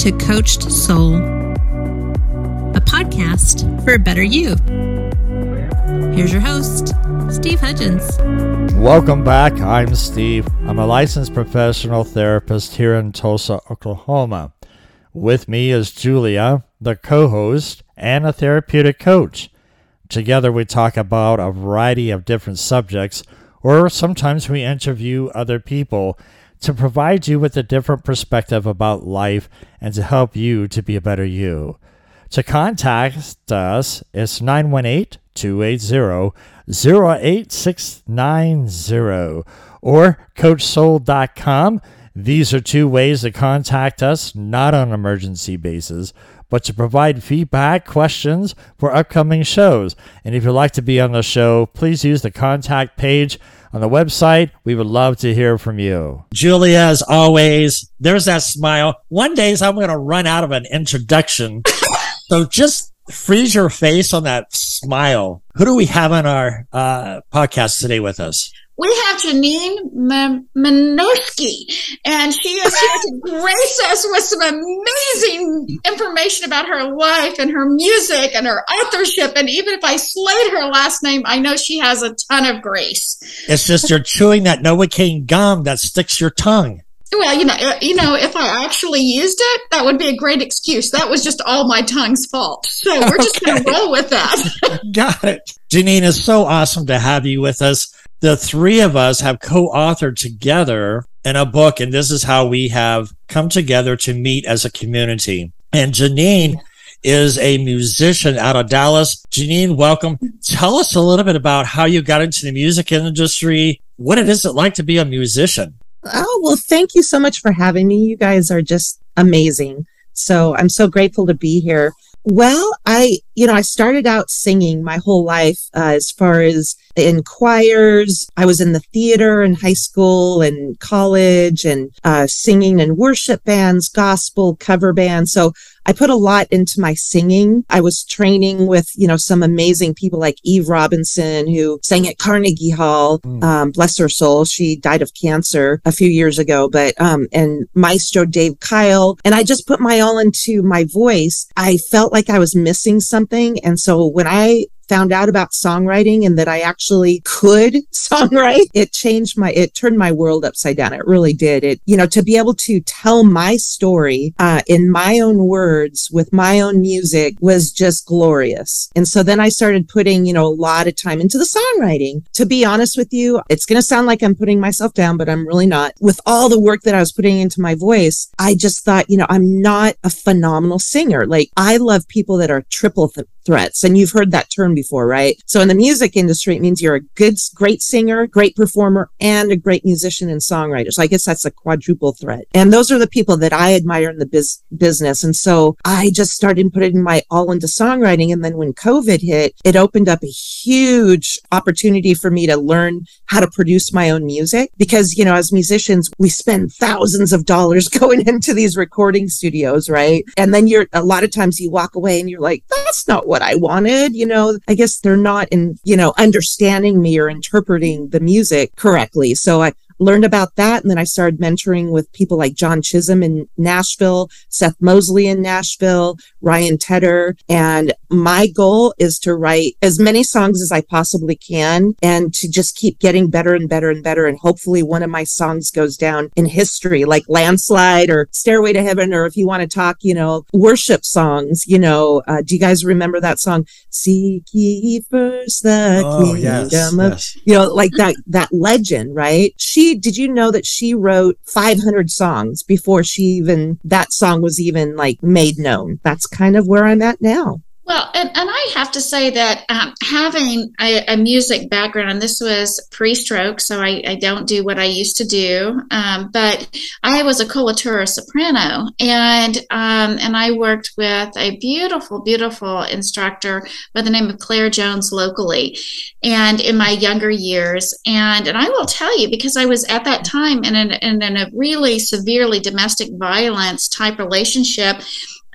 to Coached Soul, a podcast for a better you. Here's your host, Steve Hudgens. Welcome back. I'm Steve. I'm a licensed professional therapist here in Tulsa, Oklahoma. With me is Julia, the co host and a therapeutic coach. Together, we talk about a variety of different subjects, or sometimes we interview other people to provide you with a different perspective about life and to help you to be a better you. To contact us, it's 918 280 08690 or coachsoul.com. These are two ways to contact us, not on an emergency basis, but to provide feedback, questions for upcoming shows. And if you'd like to be on the show, please use the contact page on the website. We would love to hear from you. Julia, as always, there's that smile. One day I'm going to run out of an introduction. so just freeze your face on that smile. Who do we have on our uh, podcast today with us? We have Ginine M- and she is here to grace us with some amazing information about her life and her music and her authorship. And even if I slayed her last name, I know she has a ton of grace. It's just you're chewing that Novocaine gum that sticks your tongue. Well, you know, uh, you know, if I actually used it, that would be a great excuse. That was just all my tongue's fault. So we're just going to roll with that. Got it. Ginine, is so awesome to have you with us the three of us have co-authored together in a book, and this is how we have come together to meet as a community. And Ginine is a musician out of Dallas. Ginine, welcome. Tell us a little bit about how you got into the music industry. What it is it like to be a musician? Oh, well, thank you so much for having me. You guys are just amazing. So I'm so grateful to be here. Well, I, you know, I started out singing my whole life uh, as far as in choirs. I was in the theater in high school and college and uh, singing in worship bands, gospel cover bands. So I put a lot into my singing. I was training with, you know, some amazing people like Eve Robinson, who sang at Carnegie Hall. Mm. Um, bless her soul. She died of cancer a few years ago, but, um, and Maestro Dave Kyle. And I just put my all into my voice. I felt like I was missing something. And so when I found out about songwriting and that I actually could songwrite, it changed my, it turned my world upside down. It really did. It, you know, to be able to tell my story, uh, in my own words with my own music was just glorious. And so then I started putting, you know, a lot of time into the songwriting. To be honest with you, it's going to sound like I'm putting myself down, but I'm really not. With all the work that I was putting into my voice, I just thought, you know, I'm not a phenomenal singer. Like I love people that are triple th- threats. And you've heard that term before, right? So in the music industry, it means you're a good, great singer, great performer, and a great musician and songwriter. So I guess that's a quadruple threat. And those are the people that I admire in the biz- business. And so I just started putting my all into songwriting. And then when COVID hit, it opened up a huge opportunity for me to learn how to produce my own music because, you know, as musicians, we spend thousands of dollars going into these recording studios, right? And then you're a lot of times you walk away and you're like, that's not what I wanted. You know, I guess they're not in, you know, understanding me or interpreting the music correctly. So I, learned about that. And then I started mentoring with people like John Chisholm in Nashville, Seth Mosley in Nashville, Ryan Tedder. And my goal is to write as many songs as I possibly can and to just keep getting better and better and better. And hopefully one of my songs goes down in history, like Landslide or Stairway to Heaven, or if you want to talk, you know, worship songs, you know, uh, do you guys remember that song? Seek ye first the oh, kingdom yes, of, yes. you know, like that, that legend, right? She did you know that she wrote 500 songs before she even, that song was even like made known? That's kind of where I'm at now. Well, and, and I have to say that um, having a, a, music background, and this was pre-stroke, so I, I, don't do what I used to do, um, but I was a coloratura soprano, and um, and I worked with a beautiful, beautiful instructor by the name of Claire Jones locally, and in my younger years, and and I will tell you because I was at that time in, an, in a really severely domestic violence type relationship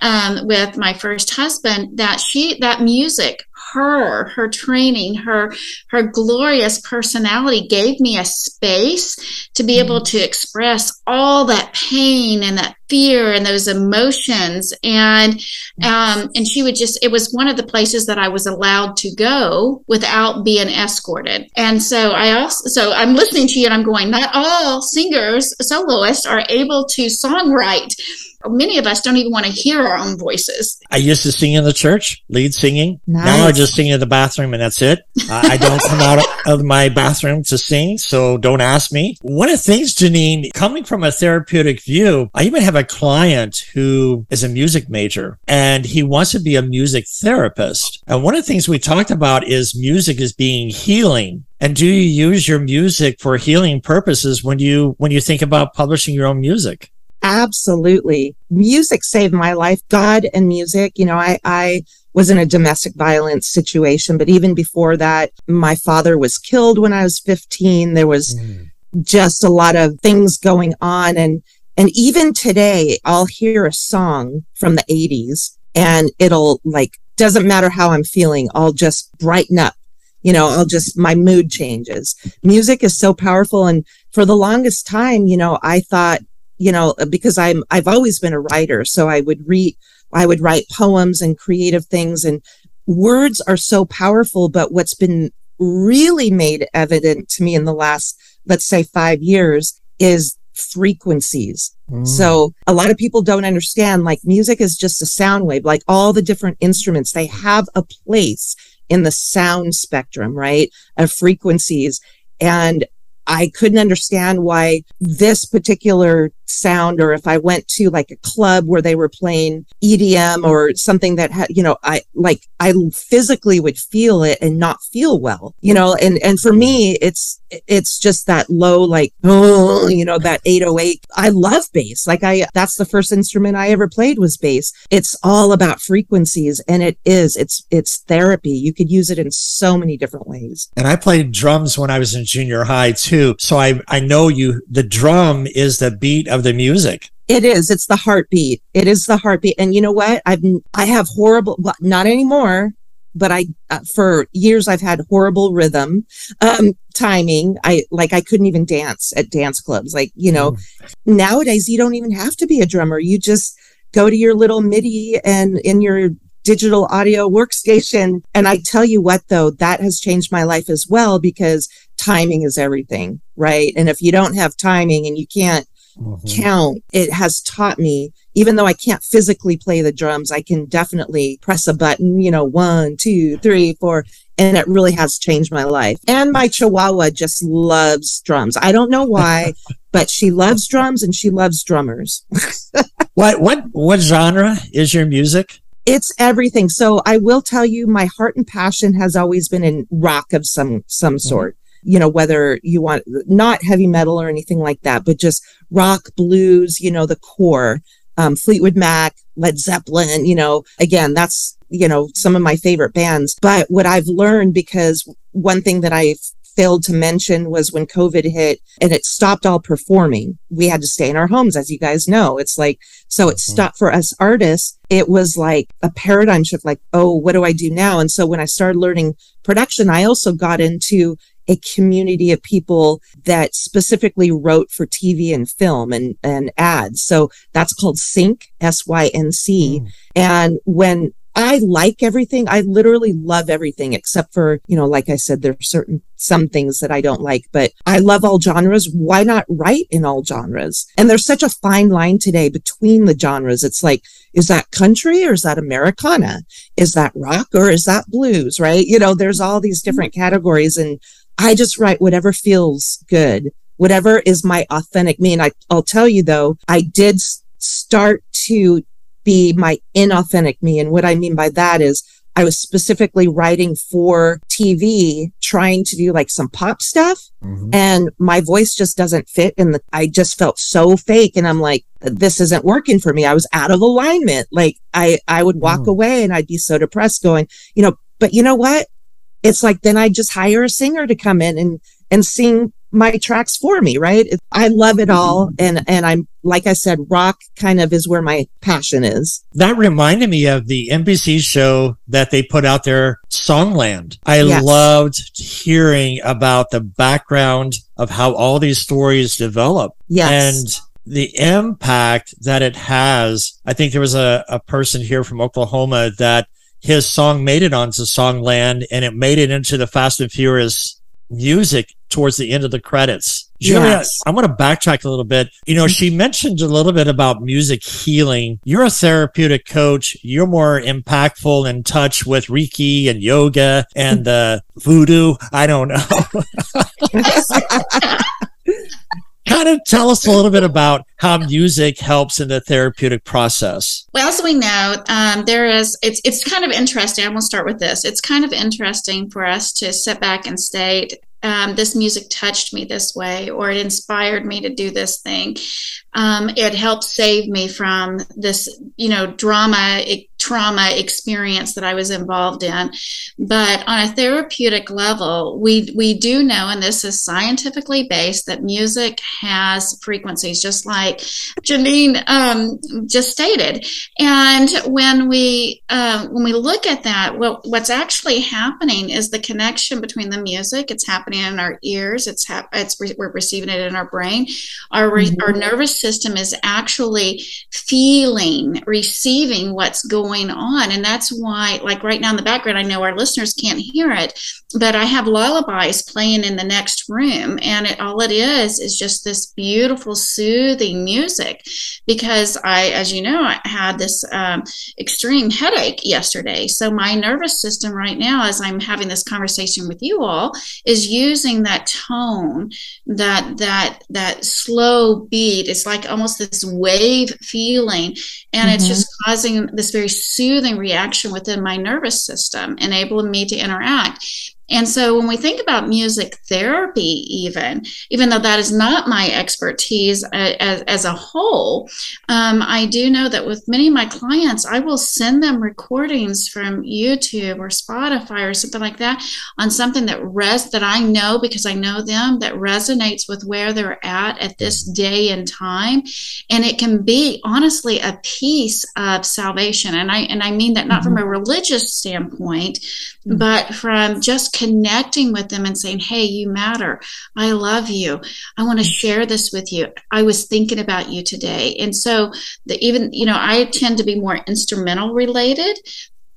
um, with my first husband that she that music her her training her her glorious personality gave me a space to be able to express all that pain and that fear and those emotions. And um, and she would just it was one of the places that i was allowed to go without being escorted. And so i also so i'm listening to you and i'm going not all singers soloists are able to songwrite many of us don't even want to hear our own voices. I used to sing in the church, lead singing. Nice. Now I just sing in the bathroom and that's it. I don't come out of my bathroom to sing, so don't ask me. One of the things, Ginine, coming from a therapeutic view, I even have a client who is a music major and he wants to be a music therapist. And one of the things we talked about is music is being healing. And do you use your music for healing purposes when you when you think about publishing your own music? Absolutely. Music saved my life. God and music. You know, I, I was in a domestic violence situation, but even before that, my father was killed when I was 15. There was mm. just a lot of things going on. And, and even today, I'll hear a song from the 80s and it'll like, doesn't matter how I'm feeling, I'll just brighten up. You know, I'll just, my mood changes. Music is so powerful. And for the longest time, you know, I thought you know, because I'm, I've always been a writer. So I would read, I would write poems and creative things and words are so powerful. But what's been really made evident to me in the last, let's say five years is frequencies. Mm. So a lot of people don't understand like music is just a sound wave, like all the different instruments, they have a place in the sound spectrum, right? Of frequencies. And I couldn't understand why this particular sound, or if I went to like a club where they were playing EDM or something that had, you know, I like, I physically would feel it and not feel well, you know, and, and for me, it's, it's just that low, like, oh, you know, that 808. I love bass. Like I, that's the first instrument I ever played was bass. It's all about frequencies and it is, it's, it's therapy. You could use it in so many different ways. And I played drums when I was in junior high too. So I, I know you, the drum is the beat of the music. It is. It's the heartbeat. It is the heartbeat. And you know what? I've, I have horrible, well, not anymore, but I, uh, for years, I've had horrible rhythm, um, timing. I, like, I couldn't even dance at dance clubs. Like, you know, mm. nowadays you don't even have to be a drummer. You just go to your little MIDI and in your digital audio workstation. And I tell you what, though, that has changed my life as well because timing is everything, right? And if you don't have timing and you can't mm-hmm. count, it has taught me, even though I can't physically play the drums, I can definitely press a button, you know, one, two, three, four. And it really has changed my life. And my chihuahua just loves drums. I don't know why, but she loves drums and she loves drummers. what, what, what genre is your music? It's everything. So I will tell you, my heart and passion has always been in rock of some, some mm-hmm. sort you know, whether you want not heavy metal or anything like that, but just rock, blues, you know, the core, um, Fleetwood Mac, Led Zeppelin, you know, again, that's, you know, some of my favorite bands. But what I've learned because one thing that I failed to mention was when COVID hit and it stopped all performing. We had to stay in our homes, as you guys know. It's like, so it mm-hmm. stopped for us artists. It was like a paradigm shift, like, oh, what do I do now? And so when I started learning production, I also got into a community of people that specifically wrote for TV and film and, and ads. So that's called Sync, S-Y-N-C. Mm. And when I like everything. I literally love everything except for, you know, like I said, there are certain, some things that I don't like, but I love all genres. Why not write in all genres? And there's such a fine line today between the genres. It's like, is that country or is that Americana? Is that rock or is that blues? Right. You know, there's all these different categories and I just write whatever feels good, whatever is my authentic me. And I, I'll tell you though, I did start to be my inauthentic me. And what I mean by that is I was specifically writing for TV, trying to do like some pop stuff. Mm-hmm. And my voice just doesn't fit. And I just felt so fake. And I'm like, this isn't working for me. I was out of alignment. Like I, I would walk mm. away and I'd be so depressed going, you know, but you know what? It's like then I just hire a singer to come in and and sing my tracks for me, right? I love it all. Mm-hmm. And, and I'm, like I said, rock kind of is where my passion is. That reminded me of the NBC show that they put out there, Songland. I Yes. loved hearing about the background of how all these stories develop. Yes. and the impact that it has. I think there was a, a person here from Oklahoma that his song made it onto Songland and it made it into the Fast and Furious music towards the end of the credits. Julia, Yes. I want to backtrack a little bit. You know, she mentioned a little bit about music healing. You're a therapeutic coach. You're more impactful in touch with Reiki and yoga and uh, voodoo. I don't know. kind of tell us a little bit about how music helps in the therapeutic process. Well, as we know, um, there is. It's it's kind of interesting. I'm going to start with this. It's kind of interesting for us to sit back and state, um, "This music touched me this way," or "It inspired me to do this thing." Um, it helped save me from this, you know, drama, e- trauma experience that I was involved in. But on a therapeutic level, we we do know, and this is scientifically based, that music has frequencies, just like Ginine um, just stated. And when we um, when we look at that, what what's actually happening is the connection between the music. It's happening in our ears. It's hap- it's re- we're receiving it in our brain. Our re- Mhm. our nervous system is actually feeling, receiving what's going on, and that's why, like right now in the background, I know our listeners can't hear it, but I have lullabies playing in the next room, and it all it is is just this beautiful, soothing music. Because I, as you know, I had this um, extreme headache yesterday, so my nervous system right now, as I'm having this conversation with you all, is using that tone, that that that slow beat. It's like almost this wave feeling, and it's Mhm. just causing this very soothing reaction within my nervous system, enabling me to interact. And so when we think about music therapy, even, even though that is not my expertise uh, as, as a whole, um, I do know that with many of my clients, I will send them recordings from YouTube or Spotify or something like that on something that res that I know because I know them that resonates with where they're at at this day and time, and it can be honestly a piece of salvation. And I and I mean that not from a religious standpoint, Mhm. but from just connecting with them and saying, "Hey, you matter. I love you. I want to share this with you. I was thinking about you today." And so the even you know I tend to be more instrumental related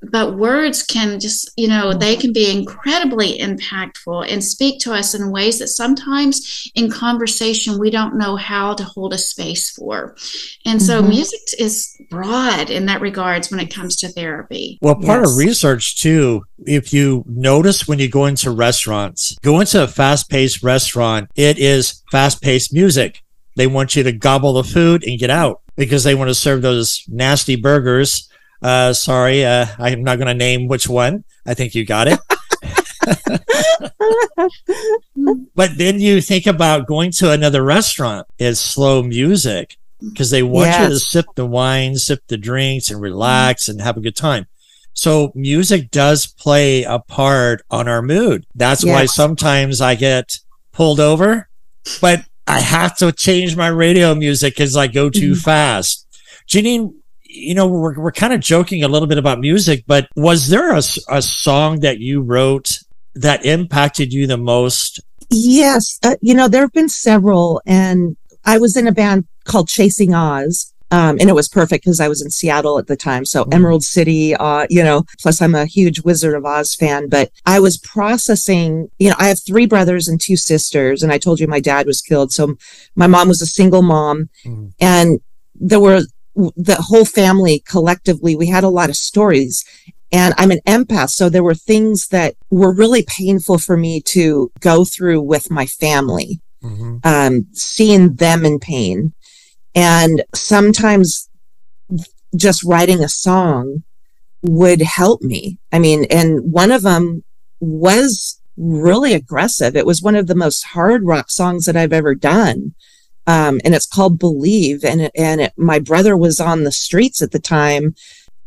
but words can just you know they can be incredibly impactful and speak to us in ways that sometimes in conversation we don't know how to hold a space for and so Mhm. music is broad in that regards when it comes to therapy Well, part of research too, if you notice when you go into restaurants, go into a fast paced restaurant, it is fast paced music. They want you to gobble the food and get out because they want to serve those nasty burgers. Uh, sorry, uh, I'm not going to name which one. I think you got it. But then you think about going to another restaurant, it's slow music because they want you to sip the wine, sip the drinks and relax and have a good time. So music does play a part on our mood. That's why sometimes I get pulled over, but I have to change my radio music because I go too Mhm. fast. Ginine, you know, we're, we're kind of joking a little bit about music, but was there a, a song that you wrote that impacted you the most Yes, uh, you know there have been several, and I was in a band called Chasing Oz, um, and it was perfect because I was in Seattle at the time, so Mhm. Emerald City, uh, you know. Plus, I'm a huge Wizard of Oz fan, but I was processing. You know, I have three brothers and two sisters, and I told you my dad was killed, so my mom was a single mom, Mhm. and there were the whole family collectively. We had a lot of stories, and I'm an empath. So there were things that were really painful for me to go through with my family, um, seeing them in pain. And sometimes just writing a song would help me. I mean, and one of them was really aggressive. It was one of the most hard rock songs that I've ever done. Um, and it's called Believe. And, it, and it, my brother was on the streets at the time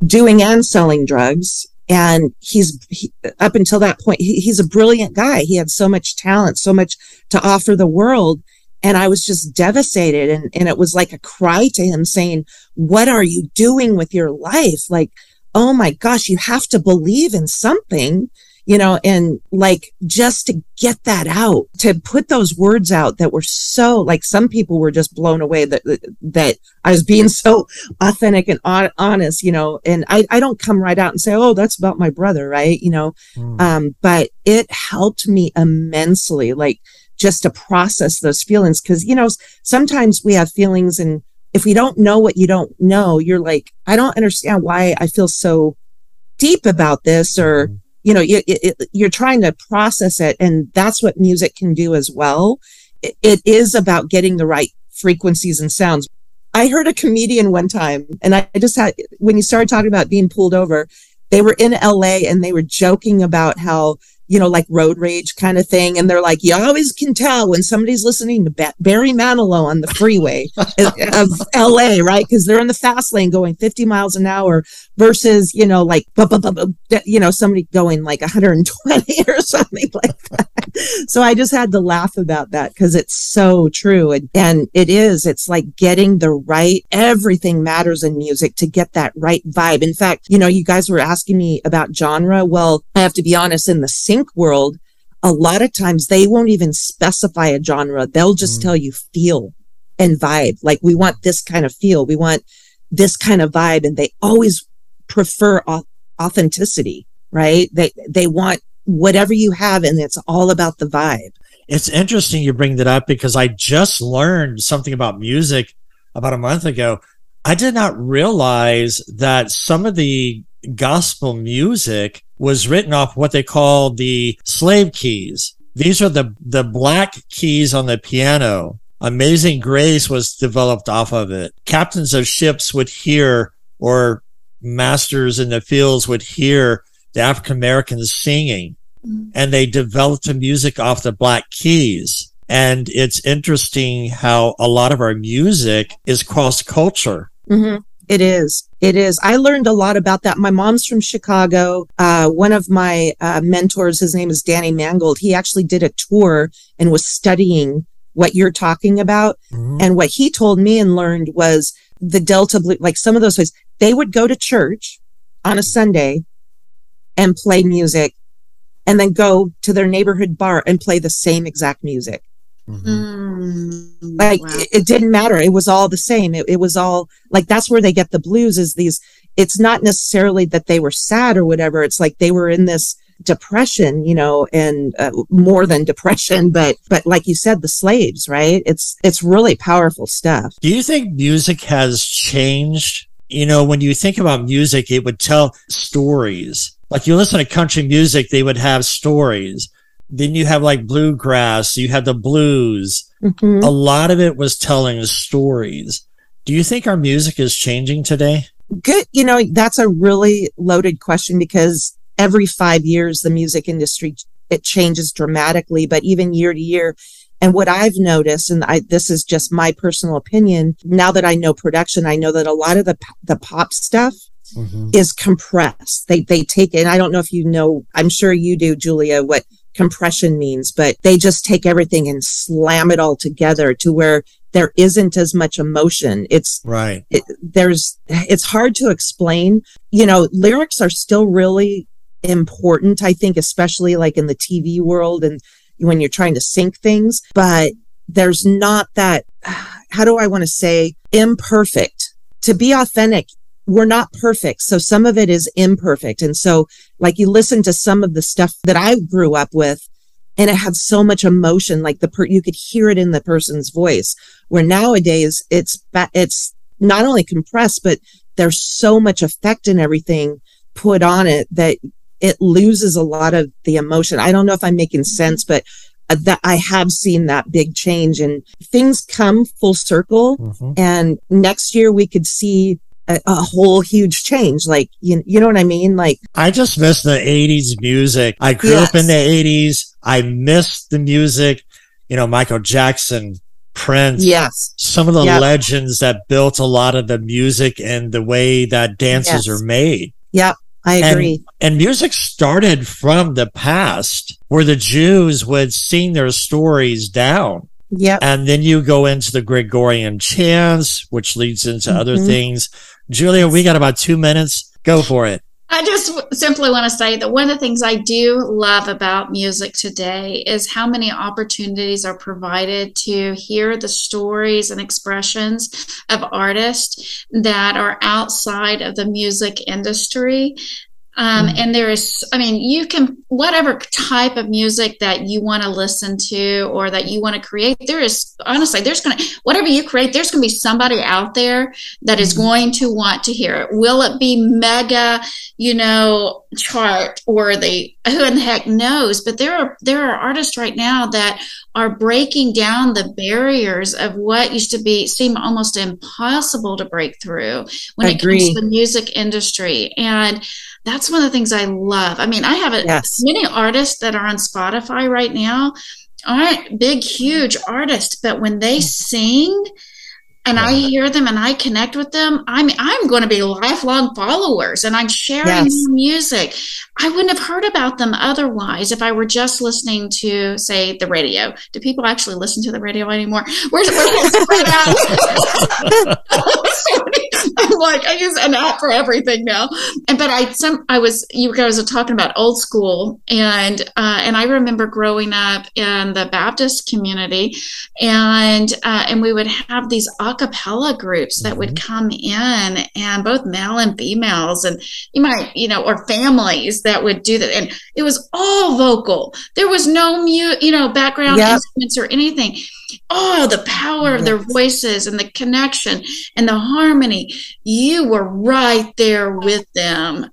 doing and selling drugs. And he's he, up until that point, he, he's a brilliant guy. He had so much talent, so much to offer the world. And I was just devastated. And, and it was like a cry to him saying, what are you doing with your life? Like, oh my gosh, you have to believe in something you know, and like just to get that out, to put those words out that were so like some people were just blown away that, that I was being so authentic and honest, you know, and I, I don't come right out and say, Oh, that's about my brother. Right. You know, mm. um, but it helped me immensely, like just to process those feelings. Cause, you know, sometimes we have feelings and if we don't know what you don't know, you're like, I don't understand why I feel so deep about this or, mm you know, you, it, you're trying to process it. And that's what music can do as well. It, it is about getting the right frequencies and sounds. I heard a comedian one time and I just had, when you started talking about being pulled over, they were in LA and they were joking about how you know, like road rage kind of thing. And they're like, you always can tell when somebody's listening to ba- Barry Manilow on the freeway of LA, right? Because they're in the fast lane going 50 miles an hour versus, you know, like, you know, somebody going like 120 or something like that. so I just had to laugh about that because it's so true. And, and it is, it's like getting the right, everything matters in music to get that right vibe. In fact, you know, you guys were asking me about genre. Well, I have to be honest, in the sync world, a lot of times they won't even specify a genre. They'll just mm. tell you feel and vibe. Like we want this kind of feel. We want this kind of vibe. And they always prefer authenticity, right? They, they want whatever you have and it's all about the vibe. It's interesting you bring that up because I just learned something about music about a month ago. I did not realize that some of the gospel music was written off what they call the slave keys. These are the, the black keys on the piano. Amazing Grace was developed off of it. Captains of ships would hear or masters in the fields would hear the African Americans singing mm-hmm. and they developed the music off the black keys. And it's interesting how a lot of our music is cross culture. Mm-hmm. It is. It is. I learned a lot about that. My mom's from Chicago. Uh, one of my uh, mentors, his name is Danny Mangold. He actually did a tour and was studying what you're talking about. Mm-hmm. And what he told me and learned was the Delta Blue, like some of those places, they would go to church on a Sunday and play music and then go to their neighborhood bar and play the same exact music. Mm-hmm. Mm, like wow. it, it, didn't matter. It was all the same. It, it was all like that's where they get the blues is these. It's not necessarily that they were sad or whatever. It's like they were in this depression, you know, and uh, more than depression, but but like you said, the slaves, right? It's it's really powerful stuff. Do you think music has changed? You know, when you think about music, it would tell stories. Like you listen to country music, they would have stories then you have like bluegrass, you had the blues. Mm-hmm. A lot of it was telling stories. Do you think our music is changing today? Good. You know, that's a really loaded question because every five years, the music industry, it changes dramatically, but even year to year. And what I've noticed, and I, this is just my personal opinion, now that I know production, I know that a lot of the, the pop stuff mm-hmm. is compressed. They, they take it. I don't know if you know, I'm sure you do, Julia, what compression means, but they just take everything and slam it all together to where there isn't as much emotion. It's right. It, there's, it's hard to explain. You know, lyrics are still really important. I think, especially like in the TV world and when you're trying to sync things, but there's not that, how do I want to say imperfect to be authentic we're not perfect. So some of it is imperfect. And so like you listen to some of the stuff that I grew up with and it had so much emotion, like the per, you could hear it in the person's voice where nowadays it's, it's not only compressed, but there's so much effect and everything put on it that it loses a lot of the emotion. I don't know if I'm making sense, but uh, that I have seen that big change and things come full circle. Mm-hmm. And next year we could see a, a, whole huge change. Like, you, you know what I mean? Like, I just miss the 80s music. I grew yes. up in the 80s. I miss the music, you know, Michael Jackson, Prince. Yes. Some of the yep. legends that built a lot of the music and the way that dances yes. are made. Yep. I agree. And, and, music started from the past where the Jews would sing their stories down. Yeah. And then you go into the Gregorian chants, which leads into mm-hmm. other things. Julia, we got about two minutes. Go for it. I just simply want to say that one of the things I do love about music today is how many opportunities are provided to hear the stories and expressions of artists that are outside of the music industry um, mm-hmm. And there is, I mean, you can, whatever type of music that you want to listen to or that you want to create, there is, honestly, there's going to, whatever you create, there's going to be somebody out there that is mm-hmm. going to want to hear it. Will it be mega, you know, chart or the, who in the heck knows? But there are, there are artists right now that are breaking down the barriers of what used to be, seem almost impossible to break through when it comes to the music industry. And, that's one of the things I love. I mean, I have a, yes. many artists that are on Spotify right now aren't big, huge artists, but when they mm. sing, and I hear them and I connect with them, I'm I'm going to be lifelong followers and I'm sharing yes. their music. I wouldn't have heard about them otherwise if I were just listening to, say, the radio. Do people actually listen to the radio anymore? Where's spread out? I'm like, I use an app for everything now. And but I some I was you guys were talking about old school and uh, and I remember growing up in the Baptist community and uh, and we would have these a cappella groups that mm-hmm. would come in and both male and females and you might, you know, or families that would do that. And it was all vocal. There was no mute, you know, background yep. instruments or anything. Oh, the power of their voices and the connection and the harmony. You were right there with them.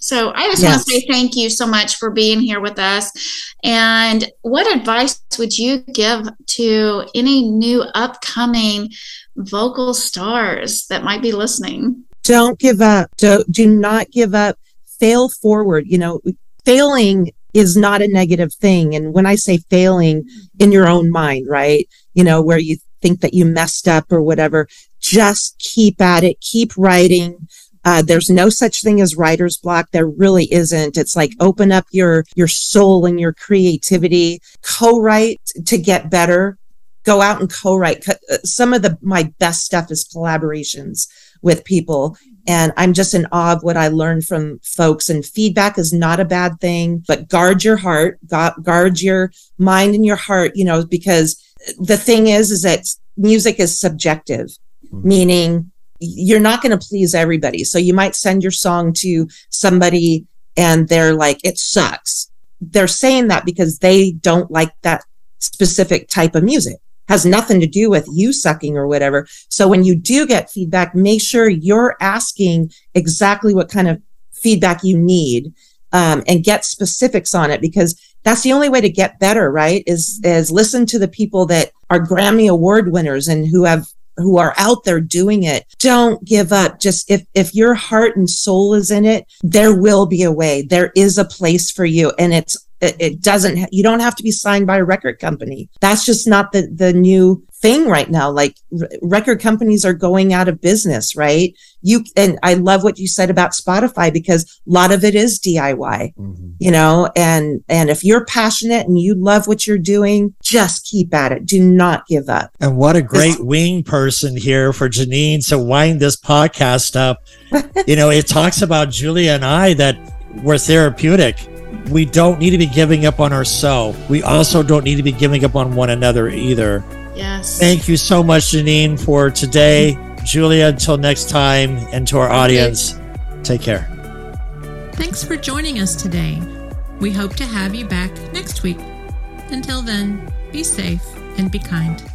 So I just yes. want to say thank you so much for being here with us. And what advice would you give to any new upcoming vocal stars that might be listening. Don't give up. Do, do not give up. Fail forward. You know, failing is not a negative thing. And when I say failing in your own mind, right? You know, where you think that you messed up or whatever, just keep at it, keep writing. Uh, there's no such thing as writer's block. There really isn't. It's like open up your, your soul and your creativity, co-write to get better go out and co-write. Uh, some of the my best stuff is collaborations with people. And I'm just in awe of what I learned from folks. And feedback is not a bad thing, but guard your heart, guard your mind and your heart, you know, because the thing is, is that music is subjective, mm-hmm. meaning you're not going to please everybody. So you might send your song to somebody and they're like, it sucks. They're saying that because they don't like that specific type of music has nothing to do with you sucking or whatever. So when you do get feedback, make sure you're asking exactly what kind of feedback you need um, and get specifics on it because that's the only way to get better, right? Is is listen to the people that are Grammy award winners and who have who are out there doing it. Don't give up. Just if if your heart and soul is in it, there will be a way. There is a place for you and it's it, it doesn't, you don't have to be signed by a record company. That's just not the, the new thing right now. Like r- record companies are going out of business, right? You, and I love what you said about Spotify because a lot of it is DIY, mm-hmm. you know, and, and if you're passionate and you love what you're doing, just keep at it. Do not give up. And what a great wing person here for Ginine to wind this podcast up. you know, it talks about Julia and I that we're therapeutic we don't need to be giving up on ourselves. We also don't need to be giving up on one another either. Yes. Thank you so much, Ginine, for today. Julia, until next time, and to our audience, take care. Thanks for joining us today. We hope to have you back next week. Until then, be safe and be kind.